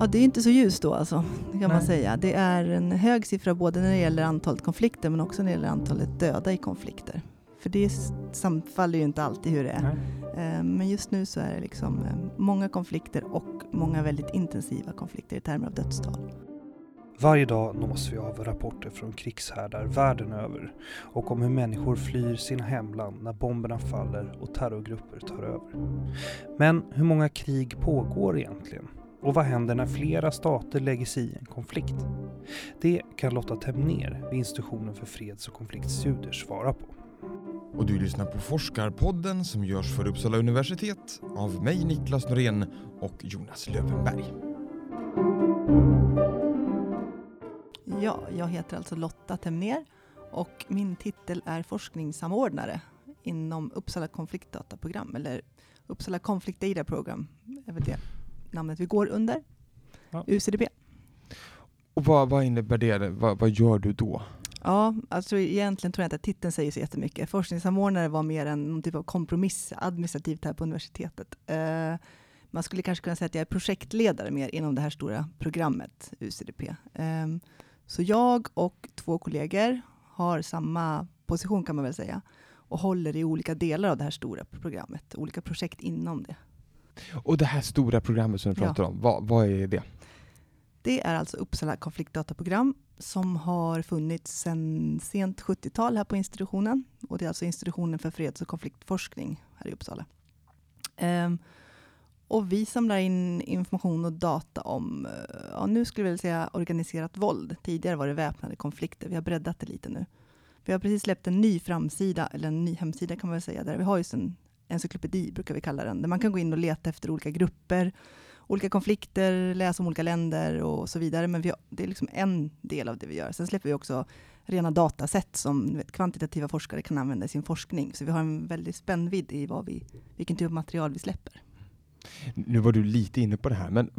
Ja, det är inte så ljust då alltså, kan Nej. man säga. Det är en hög siffra både när det gäller antalet konflikter men också när det gäller antalet döda i konflikter. För det samfaller ju inte alltid hur det är. Nej. Eh, men just nu så är det liksom eh, många konflikter och många väldigt intensiva konflikter i termer av dödstal. Varje dag nås vi av rapporter från krigshärdar världen över och om hur människor flyr sina hemland när bomberna faller och terrorgrupper tar över. Men hur många krig pågår egentligen? Och vad händer när flera stater lägger sig i en konflikt? Det kan Lotta Temner vid Institutionen för freds och konfliktstudier svara på. Och du lyssnar på Forskarpodden som görs för Uppsala universitet av mig Niklas Norén och Jonas Lövenberg. Ja, jag heter alltså Lotta Temner och min titel är forskningssamordnare inom Uppsala konfliktdataprogram, eller Uppsala Conflict Data Program, är väl det namnet vi går under, ja. UCDP. Och vad, vad innebär det? Vad, vad, gör du då? Ja, alltså egentligen tror jag inte att titeln säger så jättemycket. Forskningssamordnare var mer en någon typ av kompromiss administrativt här på universitetet. Uh, man skulle kanske kunna säga att jag är projektledare mer inom det här stora programmet UCDP. Ehm, så jag och två kollegor har samma position kan man väl säga och håller i olika delar av det här stora programmet, olika projekt inom det. Och det här stora programmet som du pratar ja. om, vad, vad är det? Det är alltså Uppsala konfliktdataprogram som har funnits sedan sent 70-tal här på institutionen. Och det är alltså institutionen för freds och konfliktforskning här i Uppsala. Um, och vi samlar in information och data om, eh, ja, nu skulle vilja säga organiserat våld. Tidigare var det väpnade konflikter. Vi har breddat det lite nu. Vi har precis släppt en ny framsida, eller en ny hemsida kan man väl säga, där vi har just en encyklopedi, brukar vi kalla den, där man kan gå in och leta efter olika grupper, olika konflikter, läsa om olika länder och så vidare. Men har, det är liksom en del av det vi gör. Sen släpper vi också rena dataset som vet, kvantitativa forskare kan använda i sin forskning. Så vi har en väldigt spännvidd i vad vi, vilken typ av material vi släpper. Nu var du lite inne på det här, men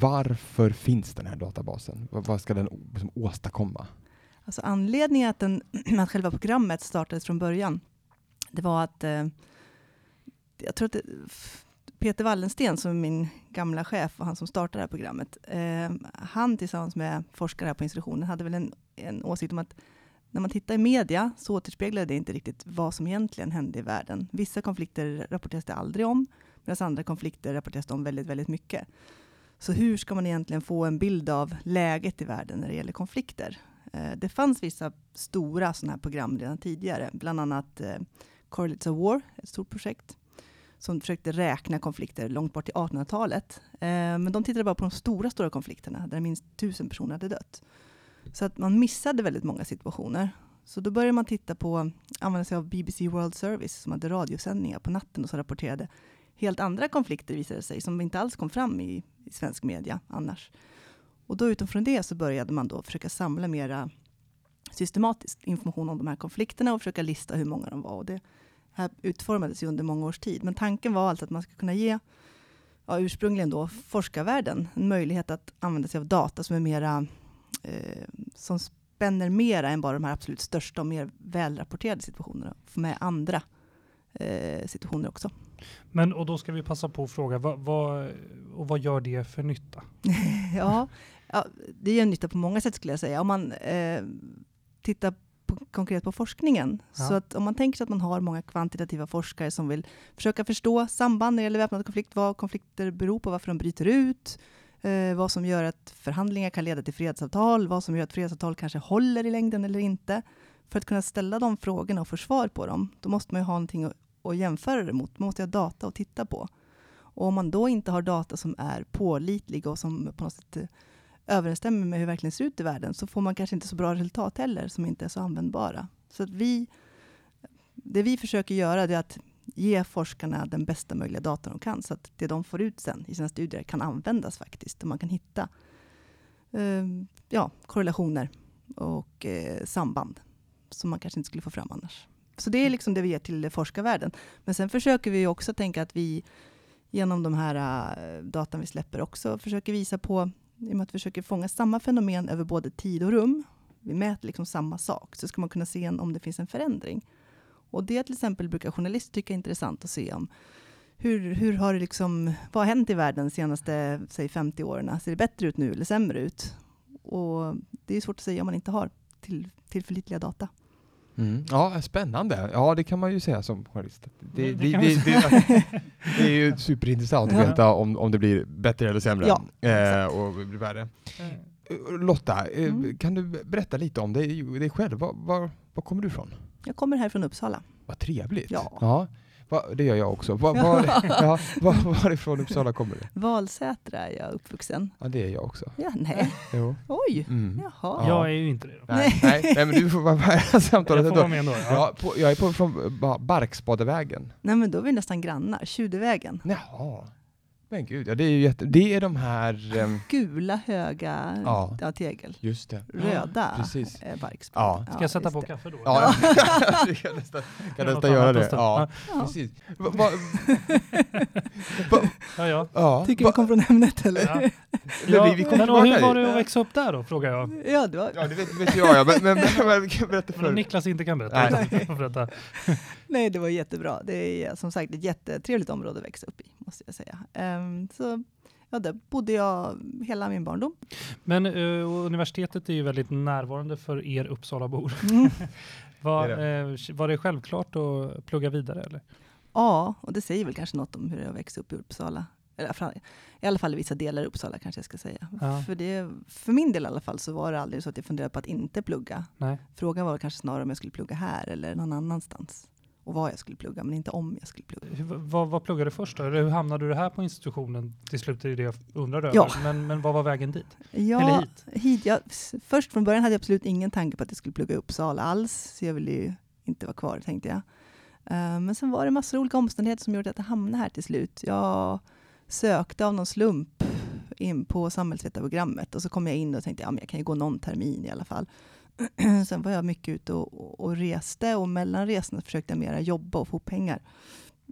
varför finns den här databasen? Vad ska den liksom åstadkomma? Alltså anledningen att, den, att själva programmet startades från början, det var att eh, jag tror att det, Peter Wallensten, som är min gamla chef och han som startade det här programmet, eh, han tillsammans med forskare här på institutionen hade väl en, en åsikt om att när man tittar i media så återspeglar det inte riktigt vad som egentligen hände i världen. Vissa konflikter rapporteras det aldrig om, medan andra konflikter rapporteras det om väldigt, väldigt mycket. Så hur ska man egentligen få en bild av läget i världen när det gäller konflikter? Eh, det fanns vissa stora sådana här program redan tidigare, bland annat eh, Correlates of War, ett stort projekt som försökte räkna konflikter långt bort till 1800-talet. Eh, men de tittade bara på de stora, stora konflikterna, där minst tusen personer hade dött. Så att man missade väldigt många situationer. Så då började man titta på, använda sig av BBC World Service, som hade radiosändningar på natten och som rapporterade helt andra konflikter visade sig, som inte alls kom fram i, i svensk media annars. Och då utifrån det så började man då försöka samla mera systematiskt information om de här konflikterna och försöka lista hur många de var. Och det här utformades ju under många års tid. Men tanken var alltså att man skulle kunna ge, ja, ursprungligen då, forskarvärlden en möjlighet att använda sig av data som är mera, eh, som spänner mera än bara de här absolut största och mer välrapporterade situationerna. Få med andra eh, situationer också. Men och då ska vi passa på att fråga, vad, vad, och vad gör det för nytta? ja, ja, det gör nytta på många sätt skulle jag säga. Om man eh, tittar på, konkret på forskningen. Ja. Så att om man tänker sig att man har många kvantitativa forskare som vill försöka förstå samband när det gäller väpnad konflikt, vad konflikter beror på, varför de bryter ut, eh, vad som gör att förhandlingar kan leda till fredsavtal, vad som gör att fredsavtal kanske håller i längden eller inte. För att kunna ställa de frågorna och få svar på dem, då måste man ju ha någonting att, att jämföra det mot. Man måste ha data att titta på. Och om man då inte har data som är pålitliga och som på något sätt eh, överensstämmer med hur det verkligen ser ut i världen, så får man kanske inte så bra resultat heller, som inte är så användbara. Så att vi, det vi försöker göra, är att ge forskarna den bästa möjliga data de kan, så att det de får ut sen i sina studier kan användas faktiskt, och man kan hitta eh, ja, korrelationer och eh, samband som man kanske inte skulle få fram annars. Så det är mm. liksom det vi ger till forskarvärlden. Men sen försöker vi också tänka att vi genom de här uh, datan vi släpper också försöker visa på, i och med att vi försöker fånga samma fenomen över både tid och rum, vi mäter liksom samma sak, så ska man kunna se om det finns en förändring. Och det till exempel brukar journalister tycka är intressant att se om hur, hur har det liksom, vad har hänt i världen de senaste säg 50 åren? Ser det bättre ut nu eller sämre ut? Och det är svårt att säga om man inte har till, tillförlitliga data. Mm. Ja, spännande. Ja, det kan man ju säga som journalist. Det, Det- det, det det, kan man det, det, är ju superintressant att Ja. veta om, om det blir bättre eller sämre. Ja, eh, och blir värre. Eh, Eh, Lotta, eh, Mm. kan du berätta lite om dig, dig själv? Var, var, var kommer du ifrån? Jag kommer här från Uppsala. Vad trevligt. Ja. Va, det gör jag också. Va, var, ja, var, varifrån Uppsala kommer du? Valsätra är jag uppvuxen. Ja, det är jag också. Ja, nej. Jo. Oj, Mm. jaha. Ja. Jag är ju inte det. Då. Nej, nej, nej, men du får vara med i Jag samtalet får ändå. Ja. Ja, på, jag är på, från Ba- Barksbadevägen. Nej, men då är vi nästan grannar. Tjudevägen. Jaha. Men gud, ja, det är ju jätte... Det är de här... ehm, Gula, höga Ja. ja. tegel. just det. Röda Precis. eh. Ja. Ska jag sätta på det. kaffe då? Ja, vi kan nästan, kan nästan göra det. Ja, Ja. precis. Va, va, va, Ja, ja. ja, Tycker va, vi kom från ämnet eller? ja. Ja, vi- vi kommer men och hur var det att växa upp där då, frågar jag. Ja, det var, ja, det vet, vet jag, ja. men, men, men, men berätta Men för... Niklas inte kan berätta. Nej. Berätta. nej, det var jättebra. Det är som sagt ett jättetrevligt område att växa upp i, måste jag säga. Ehm, så ja, där bodde jag hela min barndom. Men eh, universitetet är ju väldigt närvarande för er Uppsalabor. Mm. Var, eh, var det självklart att plugga vidare? Eller? Ja, och det säger väl kanske något om hur det har växt upp i Uppsala. Eller i alla fall i vissa delar i Uppsala kanske jag ska säga. Ja. För, det, för min del i alla fall så var det aldrig så att jag funderade på att inte plugga. Nej. Frågan var kanske snarare om jag skulle plugga här eller någon annanstans. Och vad jag skulle plugga, men inte om jag skulle plugga. Hur, vad, vad pluggade du först då? Eller hur hamnade du här på institutionen till slut? Är det jag undrar över. Ja. Men, men vad var vägen dit? Eller Ja, hit? hit jag, först från början hade jag absolut ingen tanke på att jag skulle plugga i Uppsala alls. Så jag ville ju inte vara kvar tänkte jag. Eh, men sen var det massor av olika omständigheter som gjorde att jag hamnade här till slut. Jag sökte av någon slump in på samhällsvetarprogrammet och så kom jag in och tänkte ja, men jag kan ju gå någon termin i alla fall. Sen var jag mycket ute och, och, reste och mellan resorna försökte jag mera jobba och få pengar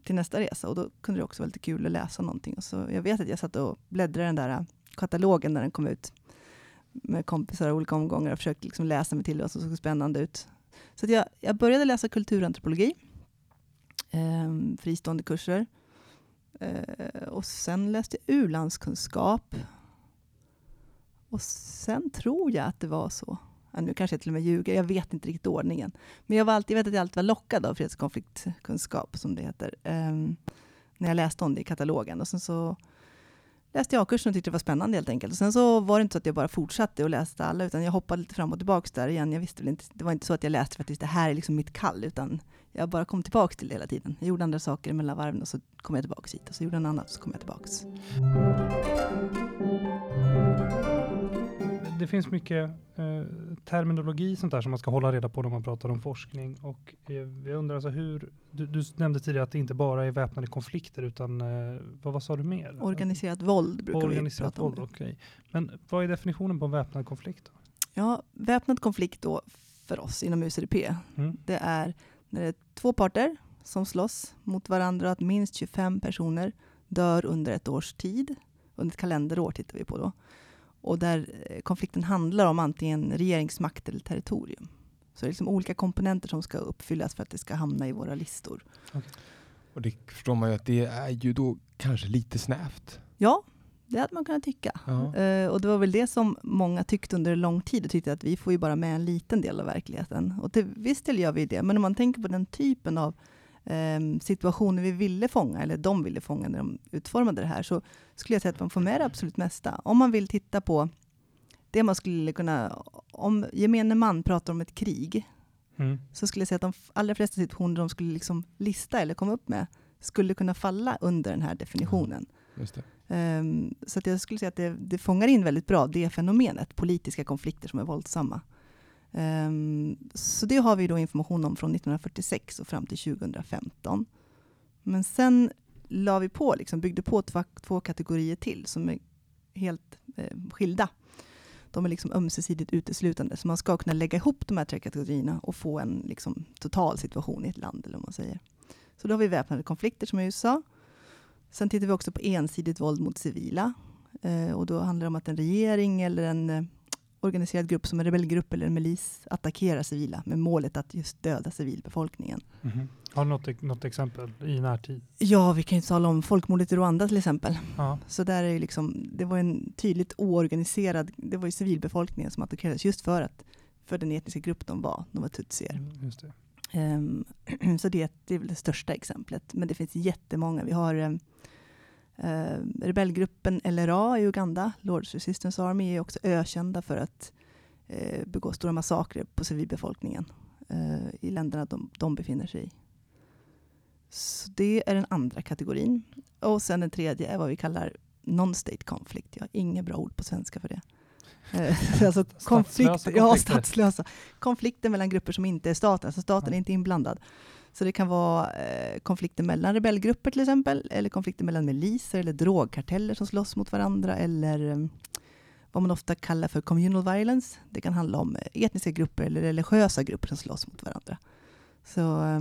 till nästa resa och då kunde det också vara lite kul att läsa någonting. Och så, jag vet att jag satt och bläddrade i den där äh, katalogen när den kom ut med kompisar i olika omgångar och försökte liksom läsa mig till vad som såg spännande ut. Så att jag, jag började läsa kulturantropologi, eh, fristående kurser. Eh, och sen läste jag u-landskunskap. Och sen tror jag att det var så. Ja, nu kanske jag till och med ljuger, jag vet inte riktigt ordningen. Men jag, var alltid, jag vet att jag alltid var lockad av freds och konfliktkunskap, som det heter, um, när jag läste om det i katalogen. Och sen så läste jag kursen och tyckte det var spännande helt enkelt. Och sen så var det inte så att jag bara fortsatte och läste alla, utan jag hoppade lite fram och tillbaka där igen. Jag visste väl inte, det var inte så att jag läste för att det här är liksom mitt kall, utan jag bara kom tillbaka till det hela tiden. Jag gjorde andra saker mellan varven och så kom jag tillbaka hit och så gjorde jag något annat och så kom jag tillbaka. Det finns mycket eh, terminologi sånt där som man ska hålla reda på när man pratar om forskning. Och eh, jag undrar alltså hur, du, du nämnde tidigare att det inte bara är väpnade konflikter utan eh, vad, vad sa du mer? Organiserat våld brukar Organiserat vi prata om. våld, okej. Men vad är definitionen på en väpnad konflikt? Då? Ja, väpnad konflikt då för oss inom UCDP, Mm. det är när det är två parter som slåss mot varandra och att minst 25 personer dör under ett års tid. Under ett kalenderår tittar vi på då. Och där eh, konflikten handlar om antingen regeringsmakt eller territorium. Så det är liksom olika komponenter som ska uppfyllas för att det ska hamna i våra listor. Och det förstår man ju att det är ju då kanske lite snävt. Ja, det hade man kunnat tycka. Eh, och det var väl det som många tyckte under lång tid och tyckte att vi får ju bara med en liten del av verkligheten. Och till viss del gör vi det, men om man tänker på den typen av situationer vi ville fånga, eller de ville fånga när de utformade det här, så skulle jag säga att man får med det absolut mesta. Om man vill titta på det man skulle kunna, om gemene man pratar om ett krig, Mm. så skulle jag säga att de allra flesta situationer de skulle liksom lista eller komma upp med, skulle kunna falla under den här definitionen. Det. Ehm, så att jag skulle säga att det, det fångar in väldigt bra det fenomenet, politiska konflikter som är våldsamma. Um, så det har vi då information om från 1946 och fram till 2015. Men sen la vi på, liksom, byggde på två, två kategorier till som är helt eh, skilda. De är liksom ömsesidigt uteslutande, så man ska kunna lägga ihop de här tre kategorierna och få en liksom, total situation i ett land, eller vad man säger. Så då har vi väpnade konflikter som i USA. Sen tittar vi också på ensidigt våld mot civila. Eh, och då handlar det om att en regering eller en eh, organiserad grupp som en rebellgrupp eller en milis attackerar civila med målet att just döda civilbefolkningen. Mhm. Har du något, något exempel i närtid? Ja, vi kan ju tala om folkmordet i Rwanda till exempel. Ja. Så där är ju liksom, det var en tydligt oorganiserad, det var ju civilbefolkningen som attackerades just för att för den etniska grupp de var, de var tutsier. Mm, Just det. Ehm, så det, det är väl det största exemplet. Men det finns jättemånga. Vi har um, rebellgruppen LRA i Uganda, Lords Resistance Army, är också ökända för att eh, begå stora massakrer på civilbefolkningen eh, i länderna de, de befinner sig i. Så det är den andra kategorin. Och sen den tredje är vad vi kallar non-state conflict. Jag har inget bra ord på svenska för det. Eh, alltså konflikt, Statslösa ja, konflikter. statslösa. Konflikter mellan grupper som inte är staten, alltså staten Ja. är inte inblandad. Så det kan vara eh, konflikter mellan rebellgrupper till exempel, eller konflikter mellan miliser eller drogkarteller som slåss mot varandra, eller eh, vad man ofta kallar för communal violence. Det kan handla om eh, etniska grupper eller religiösa grupper som slåss mot varandra. Så eh,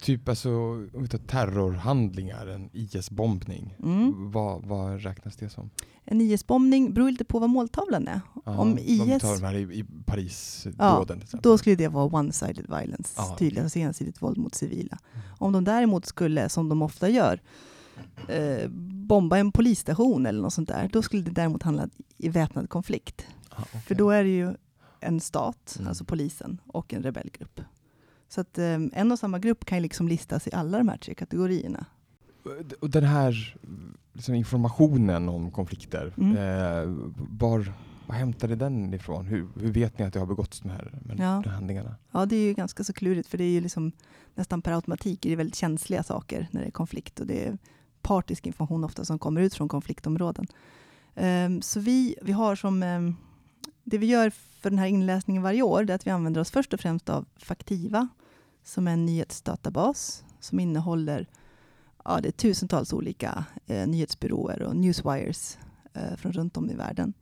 Typ alltså, om vi tar terrorhandlingar, en IS-bombning. mm. Vad, vad räknas det som? en IS-bombning beror lite på vad måltavlan är. Ja, Om Om IS tar de här i, i Paris-dåden Ja. Då skulle det vara one-sided violence, Ja, tydligt, alltså ensidigt våld mot civila. Mm. Om de däremot skulle, som de ofta gör, eh, bomba en polisstation eller något sånt där, då skulle det däremot handla i väpnad konflikt. Ah, okej. För då är det ju en stat, Mm. alltså polisen, och en rebellgrupp. Så att eh, en och samma grupp kan liksom listas i alla de här tre kategorierna. Och den här liksom, informationen om konflikter, Mm. eh, var, var hämtade den ifrån? Hur, hur vet ni att det har begåtts de här, Ja. de handlingarna? Ja, det är ju ganska så klurigt, för det är ju liksom nästan per automatik är det väldigt känsliga saker när det är konflikt och det är partisk information ofta som kommer ut från konfliktområden. Ehm, så vi, vi har som, ehm, det vi gör för den här inläsningen varje år, det är att vi använder oss först och främst av Faktiva, som är en nyhetsdatabas som innehåller ja, det är tusentals olika eh, nyhetsbyråer och newswires eh, från runt om i världen.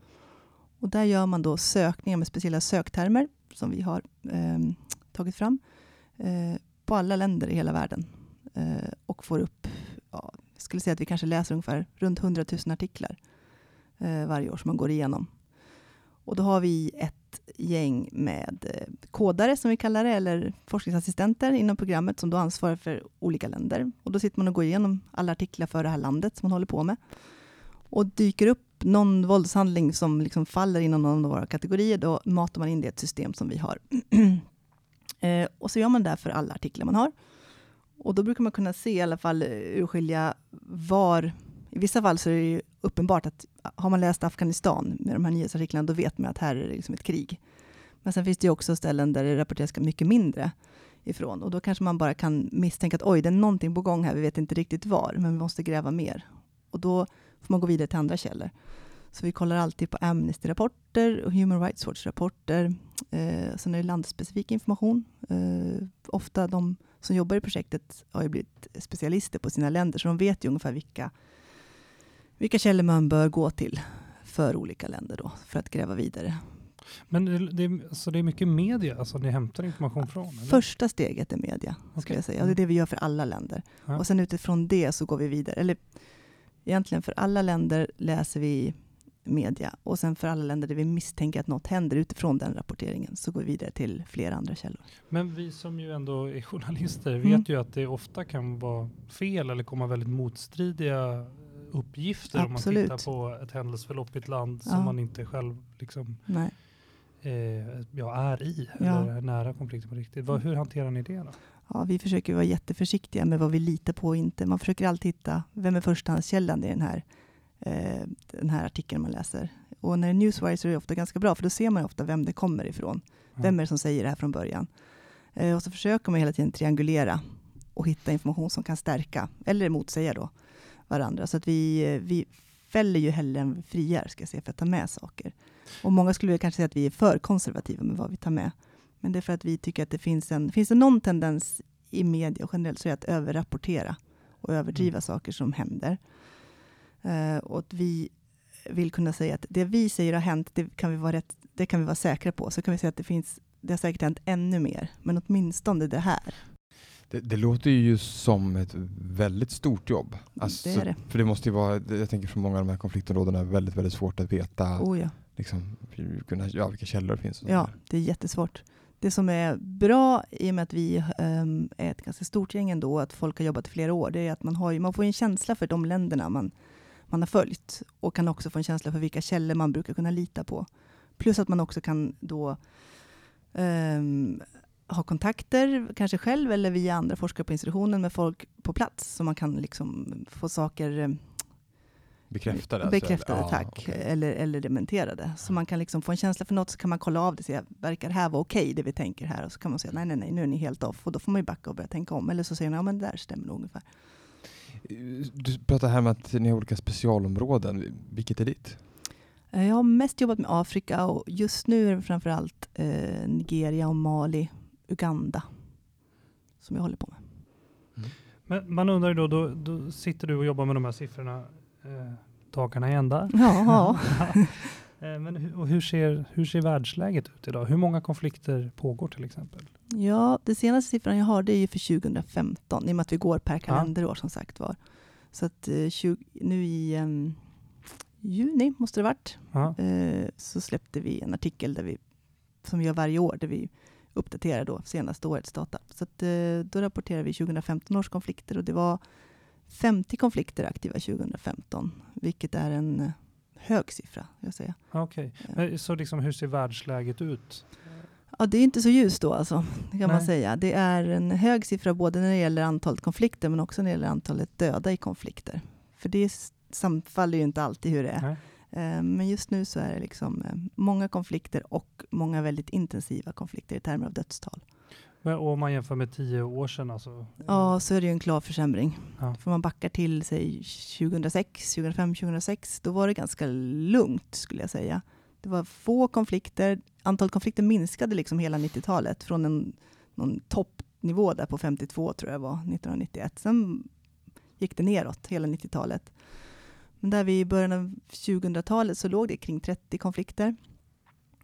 Och där gör man då sökningar med speciella söktermer som vi har eh, tagit fram eh, på alla länder i hela världen eh, och får upp, ja, jag skulle säga att vi kanske läser ungefär runt 100 000 artiklar eh, varje år som man går igenom. Och då har vi ett gäng med eh, kodare som vi kallar det, eller forskningsassistenter inom programmet som då ansvarar för olika länder. Och då sitter man och går igenom alla artiklar för det här landet som man håller på med. Och dyker upp någon våldshandling som liksom faller inom någon av våra kategorier, då matar man in det i ett system som vi har. eh, och så gör man det för alla artiklar man har. Och då brukar man kunna se i alla fall eh, urskilja var, i vissa fall så är det ju uppenbart att har man läst Afghanistan med de här nyhetsartiklarna, då vet man att här är det liksom ett krig. Men sen finns det ju också ställen där det rapporteras mycket mindre ifrån. Och då kanske man bara kan misstänka att oj, det är någonting på gång här, vi vet inte riktigt var, men vi måste gräva mer. Och då får man gå vidare till andra källor. Så vi kollar alltid på Amnesty-rapporter och Human Rights Watch-rapporter. Eh, sen är det landspecifik information. Eh, ofta de som jobbar i projektet har ju blivit specialister på sina länder, så de vet ju ungefär vilka, vilka källor man bör gå till för olika länder då, för att gräva vidare. Men det, är- alltså det är mycket media alltså ni hämtar information från? Eller? Första steget är media, skulle Okej. jag säga. Och det är det vi gör för alla länder. Ja. Och sen utifrån det så går vi vidare. Eller egentligen för alla länder läser vi media. Och sen för alla länder där vi misstänker att något händer utifrån den rapporteringen så går vi vidare till flera andra källor. Men vi som ju ändå är journalister Mm. vet ju att det ofta kan vara fel eller komma väldigt motstridiga uppgifter om man Absolut. tittar på ett händelseförlopp i ett land som Ja. man inte själv liksom, eh, ja, är i Ja. eller är nära konflikten på riktigt. Vad, hur hanterar ni det då? Ja, vi försöker vara jätteförsiktiga med vad vi litar på och inte. Man försöker alltid hitta vem är förstahandskällan i den här, eh, den här artikeln man läser. Och när det är Newswire så är det ofta ganska bra, för då ser man ofta vem det kommer ifrån. Ja. Vem är det som säger det här från början? Eh, och så försöker man hela tiden triangulera och hitta information som kan stärka, eller motsäga då, varandra. Så att vi, vi fäller ju hellre än vi friar, ska jag säga, för att ta med saker. Och många skulle kanske säga att vi är för konservativa med vad vi tar med. Men det är för att vi tycker att det finns en, finns det någon tendens i media generellt så är det att överrapportera och överdriva Mm. saker som händer. Eh, och att vi vill kunna säga att det vi säger har hänt, det kan vi vara, rätt, det kan vi vara säkra på. Så kan vi säga att det finns, det har säkert hänt ännu mer, men åtminstone det här. Det, det låter ju som ett väldigt stort jobb. Alltså, det är det. För det måste ju vara, jag tänker för många av de här konfliktområdena, väldigt, väldigt svårt att veta Oh ja. liksom, kunna, ja, vilka källor det finns. Ja, det är jättesvårt. Det som är bra i och med att vi um, är ett ganska stort gäng ändå, att folk har jobbat i flera år, det är att man, har, man får en känsla för de länderna man, man har följt och kan också få en känsla för vilka källor man brukar kunna lita på. Plus att man också kan då um, ha kontakter, kanske själv eller via andra forskare på institutionen med folk på plats, så man kan liksom få saker Bekräftade? Alltså, bekräftade, alltså, tack. Ja, okay. eller, eller dementerade. Så man kan liksom få en känsla för något, så kan man kolla av det och säga, verkar det här vara okej, okay, det vi tänker här? Och så kan man säga, nej, nej, nej, nu är ni helt off. Och då får man ju backa och börja tänka om. Eller så säger man, ja men det där stämmer nog ungefär. Du pratar här om att ni har olika specialområden. Vilket är ditt? Eh, jag har mest jobbat med Afrika och just nu är det framförallt eh, Nigeria och Mali, Uganda som jag håller på med. Mm. Men man undrar ju då, då, då, sitter du och jobbar med de här siffrorna eh, dagarna i ända. Ja. eh, men hur, hur, ser, hur ser världsläget ut idag? Hur många konflikter pågår till exempel? Ja, det senaste siffran jag har det är ju för 2015, i och med att vi går per kalenderår ja. som sagt var. Så att eh, 20, nu i um, juni, måste det varit, ja. eh, så släppte vi en artikel där vi, som vi gör varje år, där vi uppdaterar då senaste årets data. Så att, eh, då rapporterar vi 2015 års konflikter och det var 50 konflikter aktiva 2015, vilket är en eh, hög siffra. Jag säger. Okay. Men, så liksom, hur ser världsläget ut? Ja, det är inte så ljust då, alltså, kan Nej. man säga. Det är en hög siffra både när det gäller antalet konflikter, men också när det gäller antalet döda i konflikter. För det samfaller ju inte alltid hur det är. Nej. Eh, men just nu så är det liksom eh, många konflikter och många väldigt intensiva konflikter i termer av dödstal. Men om man jämför med tio år sedan? Alltså. Ja, så är det ju en klar försämring. Ja. För man backar till sig 2006, 2005, 2006, då var det ganska lugnt skulle jag säga. Det var få konflikter. Antalet konflikter minskade liksom hela 90-talet från en någon toppnivå där på 52 tror jag var 1991. Sen gick det neråt hela 90-talet. Men där vi i början av 2000-talet så låg det kring 30 konflikter.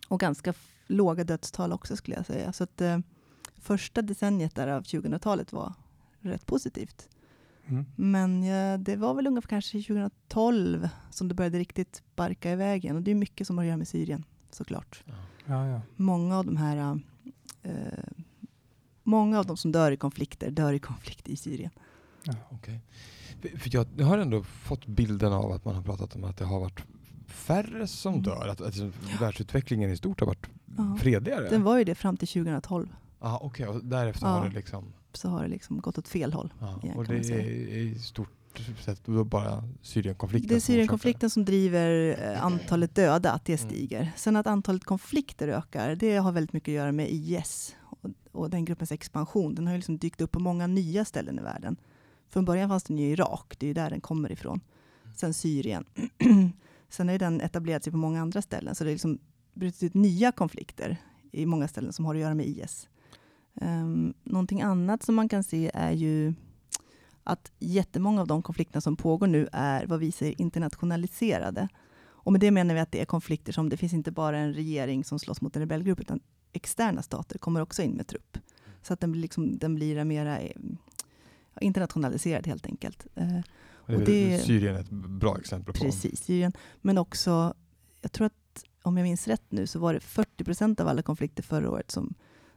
Och ganska låga dödstal också skulle jag säga. Så att, eh, första decenniet där av 2000-talet var rätt positivt. Mm. Men ja, det var väl ungefär kanske 2012 som det började riktigt barka iväg igen. Och det är mycket som har att göra med Syrien såklart. Ja, ja. Många av de här eh, Många av de som dör i konflikter dör i konflikt i Syrien. Ja, okay. För jag, har ändå fått bilden av att man har pratat om att det har varit färre som mm. dör. Att, att världsutvecklingen i stort har varit ja. fredligare. Den var ju det fram till 2012. Ja, okej. Okay. Och därefter ja. har det liksom... Så har det liksom gått åt fel håll. Ja. Igen, och det är i stort sett bara Syrienkonflikten? Det är Syrienkonflikten som, som driver eh, antalet döda, att det mm. stiger. Mm. Sen att antalet konflikter ökar, det har väldigt mycket att göra med IS och, och den gruppens expansion. Den har liksom dykt upp på många nya ställen i världen. Från början fanns den ju i Irak, det är ju där den kommer ifrån. Mm. Sen Syrien. Sen har den etablerat sig på många andra ställen, så det är liksom brutit ut nya konflikter i många ställen som har att göra med IS. Um, någonting annat som man kan se är ju att jättemånga av de konflikterna som pågår nu är vad vi säger internationaliserade. Och med det menar vi att det är konflikter som det finns inte bara en regering som slåss mot en rebellgrupp, utan externa stater kommer också in med trupp. Så att den blir, liksom, den blir mera eh, internationaliserad helt enkelt. Uh, och det, Syrien är ett bra exempel på. Precis, Syrien. Men också, jag tror att om jag minns rätt nu, så var det 40 procent av alla konflikter förra året som,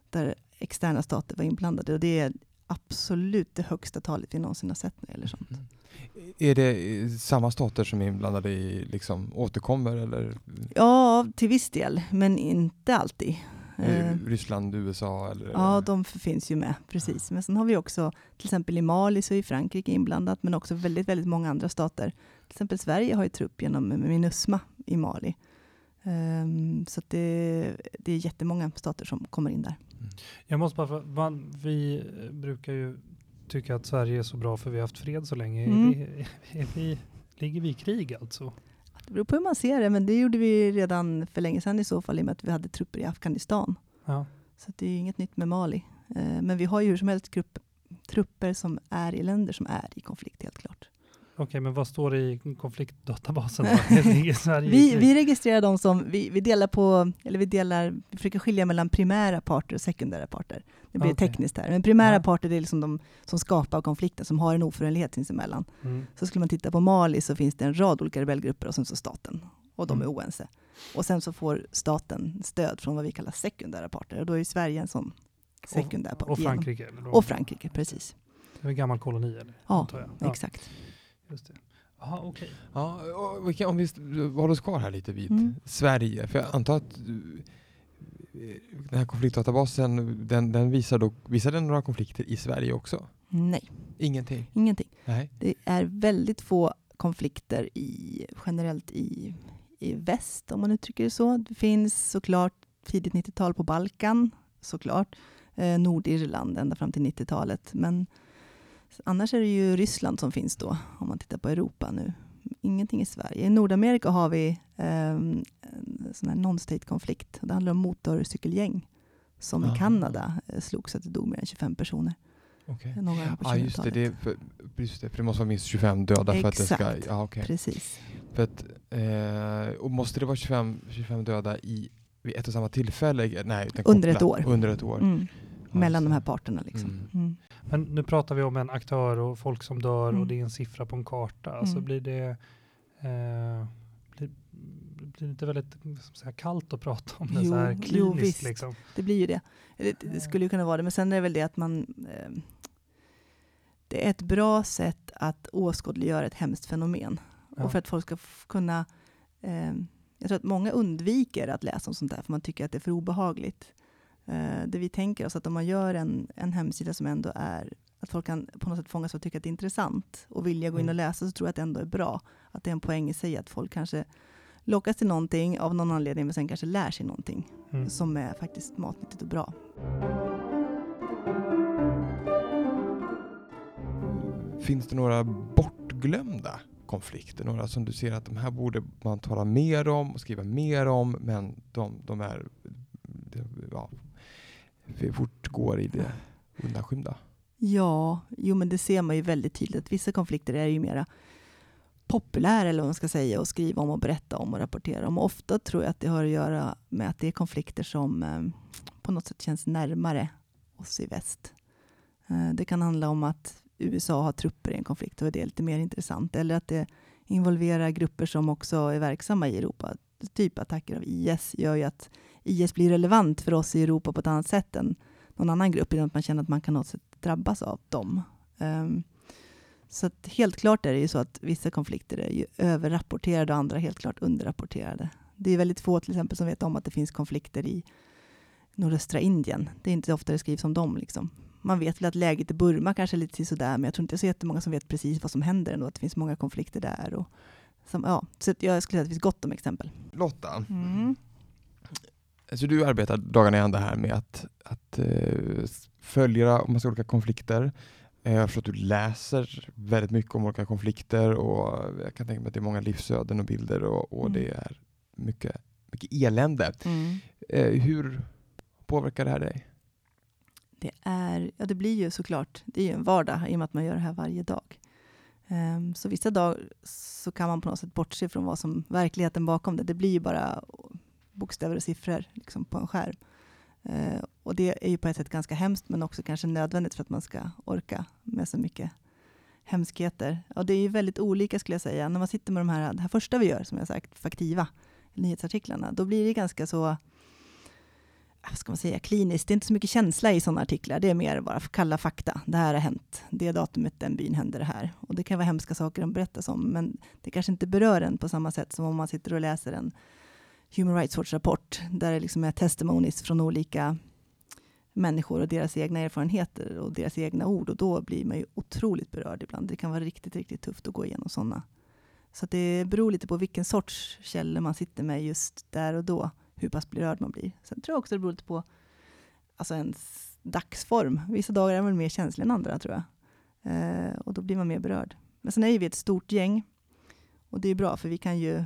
där externa stater var inblandade. Och det är absolut det högsta talet vi någonsin har sett när det gäller sånt. Mm. Är det samma stater som är inblandade i, liksom, återkommer eller? Ja, till viss del, men inte alltid. Eh, Ryssland, USA? Eller? Ja, de finns ju med, precis. Men sen har vi också, till exempel i Mali så är Frankrike inblandat, men också väldigt, väldigt många andra stater. Till exempel Sverige har ju trupp genom Minusma i Mali. Um, så det, det är jättemånga stater som kommer in där. Mm. Jag måste bara, man, vi brukar ju tycka att Sverige är så bra för vi har haft fred så länge. Mm. Är vi, är vi, ligger vi i krig alltså? Det beror på hur man ser det, men det gjorde vi redan för länge sedan i så fall i och med att vi hade trupper i Afghanistan. Ja. Så det är inget nytt med Mali. Uh, men vi har ju hur som helst grupp, trupper som är i länder som är i konflikt helt klart. Okej, men vad står det i konfliktdatabasen? vi, vi registrerar dem som, vi, vi delar på, eller vi delar, vi försöker skilja mellan primära parter och sekundära parter. Det blir okay. tekniskt här. Men primära ja. parter det är liksom de som skapar konflikten, som har en oförenlighet sinsemellan. Mm. Så skulle man titta på Mali så finns det en rad olika rebellgrupper och sen så staten. och de är Mm. oense. Och sen så får staten stöd från vad vi kallar sekundära parter och då är Sverige en sån sekundär part. Och Frankrike? Och Frankrike, precis. Det är en gammal koloni eller? Ja, jag. Exakt. Just det. Jaha, okej. Ja, om vi håller oss kvar här lite vid Mm. Sverige. För jag antar att den här konfliktdatabasen, den, den visar, då, visar den några konflikter i Sverige också? Nej, Ingenting? ingenting. Nej. Det är väldigt få konflikter i, generellt i, i väst, om man uttrycker det så. Det finns såklart tidigt 90-tal på Balkan, såklart. Eh, Nordirland ända fram till 90-talet. Men annars är det ju Ryssland som finns då, om man tittar på Europa nu. Ingenting i Sverige. I Nordamerika har vi en sån här non-state-konflikt. Det handlar om motorcykelgäng som Aha. i Kanada eh, slogs att det dog mer än 25 personer. Okay. Ja, just det. 20-talet. Det, är för, just det. För det måste vara minst 25 döda för att det ska... Exakt. Ja, okej. Precis. För att, eh, och måste det vara 25, 25 döda i, vid ett och samma tillfälle? Nej, Under ett år. Under ett år. Mm. Ja, Mellan de här parterna. Liksom. Mm. Mm. Men nu pratar vi om en aktör och folk som dör Mm. och det är en siffra på en karta. Alltså Mm. blir det eh, blir, inte väldigt så här, kallt att prata om det Jo, så här jo, kliniskt? visst. liksom? Det blir ju det. Det, det skulle ju kunna vara det. Men sen är det väl det att man... Eh, det är ett bra sätt att åskådliggöra ett hemskt fenomen. Ja. Och för att folk ska kunna... Eh, jag tror att många undviker att läsa om sånt där, för man tycker att det är för obehagligt. Eh, det vi tänker oss att om man gör en, en hemsida som ändå är att folk kan på något sätt fångas och tycka att det är intressant och vilja gå in Mm. och läsa, så tror jag att det ändå är bra. Att det är en poäng i sig att folk kanske lockas till någonting av någon anledning, men sen kanske lär sig någonting Mm. som är faktiskt matnyttigt och bra. Finns det några bortglömda konflikter? Några som du ser att de här borde man tala mer om och skriva mer om, men de, de är... Ja, vi fortgår i det undanskymda. Ja, jo men det ser man ju väldigt tydligt. Vissa konflikter är ju mera populär eller vad man ska säga, och skriva om och berätta om och rapportera om. Och ofta tror jag att det har att göra med att det är konflikter som eh, på något sätt känns närmare oss i väst. Eh, det kan handla om att USA har trupper i en konflikt och det är lite mer intressant. Eller att det involverar grupper som också är verksamma i Europa. Typ attacker av IS gör ju att IS blir relevant för oss i Europa på ett annat sätt än någon annan grupp, genom att man känner att man kan något sätt drabbas av dem. Um, så att helt klart är det ju så att vissa konflikter är ju överrapporterade och andra helt klart underrapporterade. Det är väldigt få till exempel som vet om att det finns konflikter i nordöstra Indien. Det är inte ofta det skrivs om dem. Liksom. Man vet väl att läget i Burma kanske är lite sådär, men jag tror inte det är så jättemånga som vet precis vad som händer ändå, att det finns många konflikter där. Och, som, ja, så jag skulle säga att det finns gott om exempel. Lotta, Mm. alltså du arbetar dagarna i ända här med att, att eh, följa massa olika konflikter. Eh, Jag förstår att du läser väldigt mycket om olika konflikter och jag kan tänka mig att det är många livsöden och bilder och, och Mm. det är mycket, mycket elände. Mm. Eh, hur påverkar det här dig? Det, är, ja, det blir ju såklart, det är ju en vardag i och med att man gör det här varje dag. Ehm, så vissa dagar så kan man på något sätt bortse från vad som verkligheten bakom det. Det blir ju bara bokstäver och siffror liksom, på en skärm. Ehm, och det är ju på ett sätt ganska hemskt men också kanske nödvändigt för att man ska orka med så mycket hemskheter. Och det är ju väldigt olika skulle jag säga. När man sitter med de här, det här första vi gör, som jag sagt, faktiva, nyhetsartiklarna, då blir det ganska så äh, vad ska man säga, kliniskt. Det är inte så mycket känsla i sådana artiklar. Det är mer bara kalla fakta. Det här har hänt. Det datumet, den byn hände det här. Och det kan vara hemska saker de berättas om, men det kanske inte berör en på samma sätt som om man sitter och läser en Human Rights Watch-rapport, där det liksom är testimonies från olika människor och deras egna erfarenheter och deras egna ord. Och då blir man ju otroligt berörd ibland. Det kan vara riktigt, riktigt tufft att gå igenom sådana. Så det beror lite på vilken sorts källor man sitter med just där och då hur pass berörd man blir. Sen tror jag också det beror lite på alltså ens dagsform. Vissa dagar är man mer känslig än andra tror jag. Eh, och då blir man mer berörd. Men sen är ju vi ett stort gäng. Och det är bra för vi kan ju,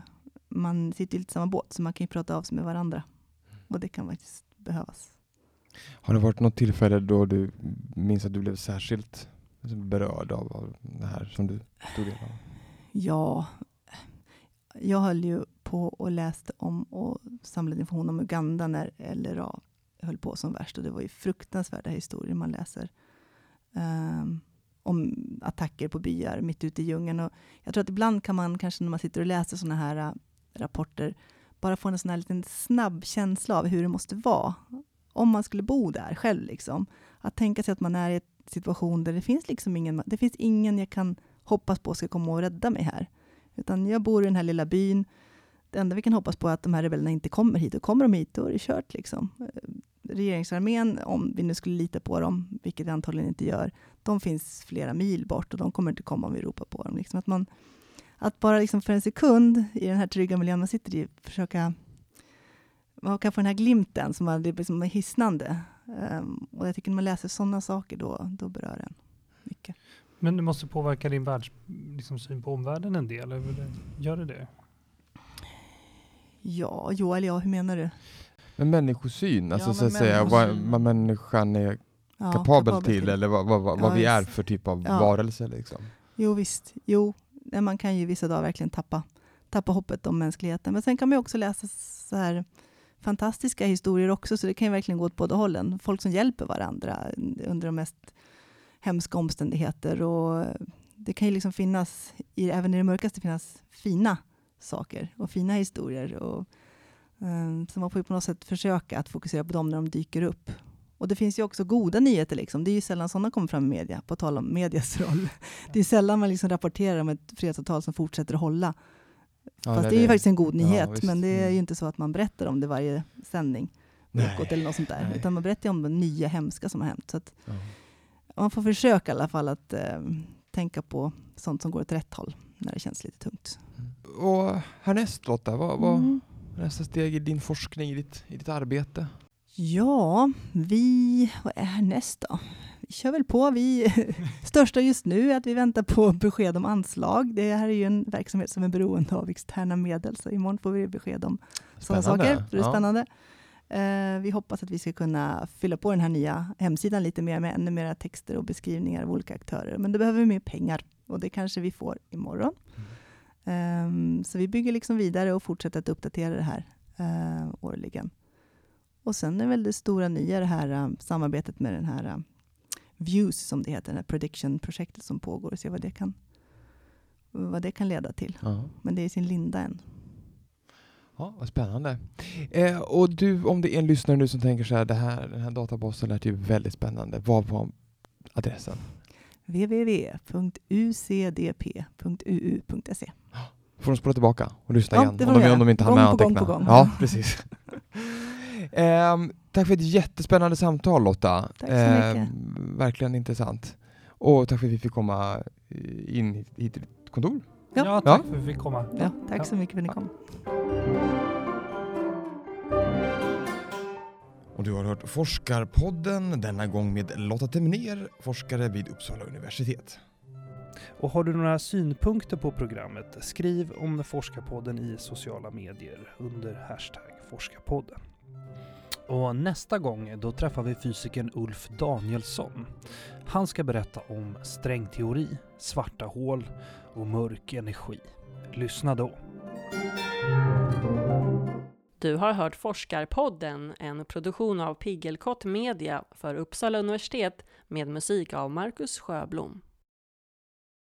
man sitter ju lite i samma båt så man kan ju prata av sig med varandra. Och det kan faktiskt behövas. Har det varit något tillfälle då du minns att du blev särskilt liksom, berörd av, det här som du tog del av? Ja, jag höll ju på och läste om och samlade information om Uganda när LRA höll på som värst. Och det var ju fruktansvärda historier man läser. Um, om attacker på byar mitt ute i djungeln. Och jag tror att ibland kan man kanske när man sitter och läser sådana här äh, rapporter, bara få en sån här liten snabb känsla av hur det måste vara om man skulle bo där själv. Liksom. Att tänka sig att man är i en situation där det finns liksom ingen, det finns ingen jag kan hoppas på ska komma och rädda mig här. Utan jag bor i den här lilla byn. Det enda vi kan hoppas på är att de här rebellerna inte kommer hit. Och kommer de hit, då är det kört. Liksom. Eh, regeringsarmén, om vi nu skulle lita på dem, vilket vi antagligen inte gör, de finns flera mil bort och de kommer inte komma om vi ropar på dem. Liksom att, man, att bara liksom för en sekund i den här trygga miljön man sitter i, försöka man kan få den här glimten som är liksom hisnande. Um, och jag tycker när man läser sådana saker, då, då berör den mycket. Men det måste påverka din världs, liksom, syn på omvärlden en del? Gör det det? Ja, Joel, ja, hur menar du? Men människosyn, alltså ja, så att säga, vad, vad människan är ja, kapabel, kapabel till, till, eller vad, vad, vad, ja, vi är för typ av ja. varelse. Liksom. Jo, visst. Jo, man kan ju vissa dagar verkligen tappa, tappa hoppet om mänskligheten. Men sen kan man också läsa så här fantastiska historier också, så det kan ju verkligen gå åt båda hållen. Folk som hjälper varandra under de mest hemska omständigheter. Och det kan ju liksom finnas, i, även i det mörkaste, finnas fina saker och fina historier. Och, um, så man får ju på något sätt försöka att fokusera på dem när de dyker upp. Och det finns ju också goda nyheter. Liksom. Det är ju sällan sådana kommer fram i media, på tal om medias roll. Det är sällan man liksom rapporterar om ett fredsavtal som fortsätter att hålla. Ja, Fast det, är ju faktiskt en god nyhet, ja, men det är ju mm. inte så att man berättar om det varje sändning. Eller något sånt där. Nej. Utan man berättar om det nya hemska som har hänt. Så att, ja. Man får försöka i alla fall att eh, tänka på sånt som går åt rätt håll när det känns lite tungt. Och härnäst Lotta, vad, vad mm. nästa steg i din forskning, i ditt, i ditt arbete? Ja, vi, vad är härnäst då? Vi kör väl på. Vi, största just nu är att vi väntar på besked om anslag. Det här är ju en verksamhet som är beroende av externa medel, så imorgon får vi besked om sådana saker. det är ja. spännande. Uh, vi hoppas att vi ska kunna fylla på den här nya hemsidan lite mer med ännu mer texter och beskrivningar av olika aktörer. Men då behöver vi mer pengar och det kanske vi får imorgon. Mm. Um, så vi bygger liksom vidare och fortsätter att uppdatera det här uh, årligen. Och sen är väl det stora nya det här um, samarbetet med den här um, Views, som det heter, det här prediction-projektet som pågår och se vad det kan, vad det kan leda till. Ja. Men det är i sin linda än. Ja, vad spännande. Eh, och du, om det är en lyssnare nu som tänker så här, det här den här databasen lät ju väldigt spännande. Vad var adressen? www.ucdp.uu.se Får de spola tillbaka och lyssna ja, igen om de, om de inte hann med anteckna? Gång Ja, precis. eh, tack för ett jättespännande samtal Lotta. Tack så mycket. Eh, verkligen intressant. Och tack för att vi fick komma in hit till ditt kontor. Ja, ja tack ja. för att vi fick komma. Ja, tack ja. så mycket för att ni kom. Och du har hört Forskarpodden, denna gång med Lotta Temner, forskare vid Uppsala universitet. Och har du några synpunkter på programmet, skriv om Forskarpodden i sociala medier under hashtag Forskarpodden. Och nästa gång då träffar vi fysikern Ulf Danielsson. Han ska berätta om strängteori, svarta hål och mörk energi. Lyssna då! Du har hört Forskarpodden, en produktion av Piggelkott Media för Uppsala universitet med musik av Marcus Sjöblom.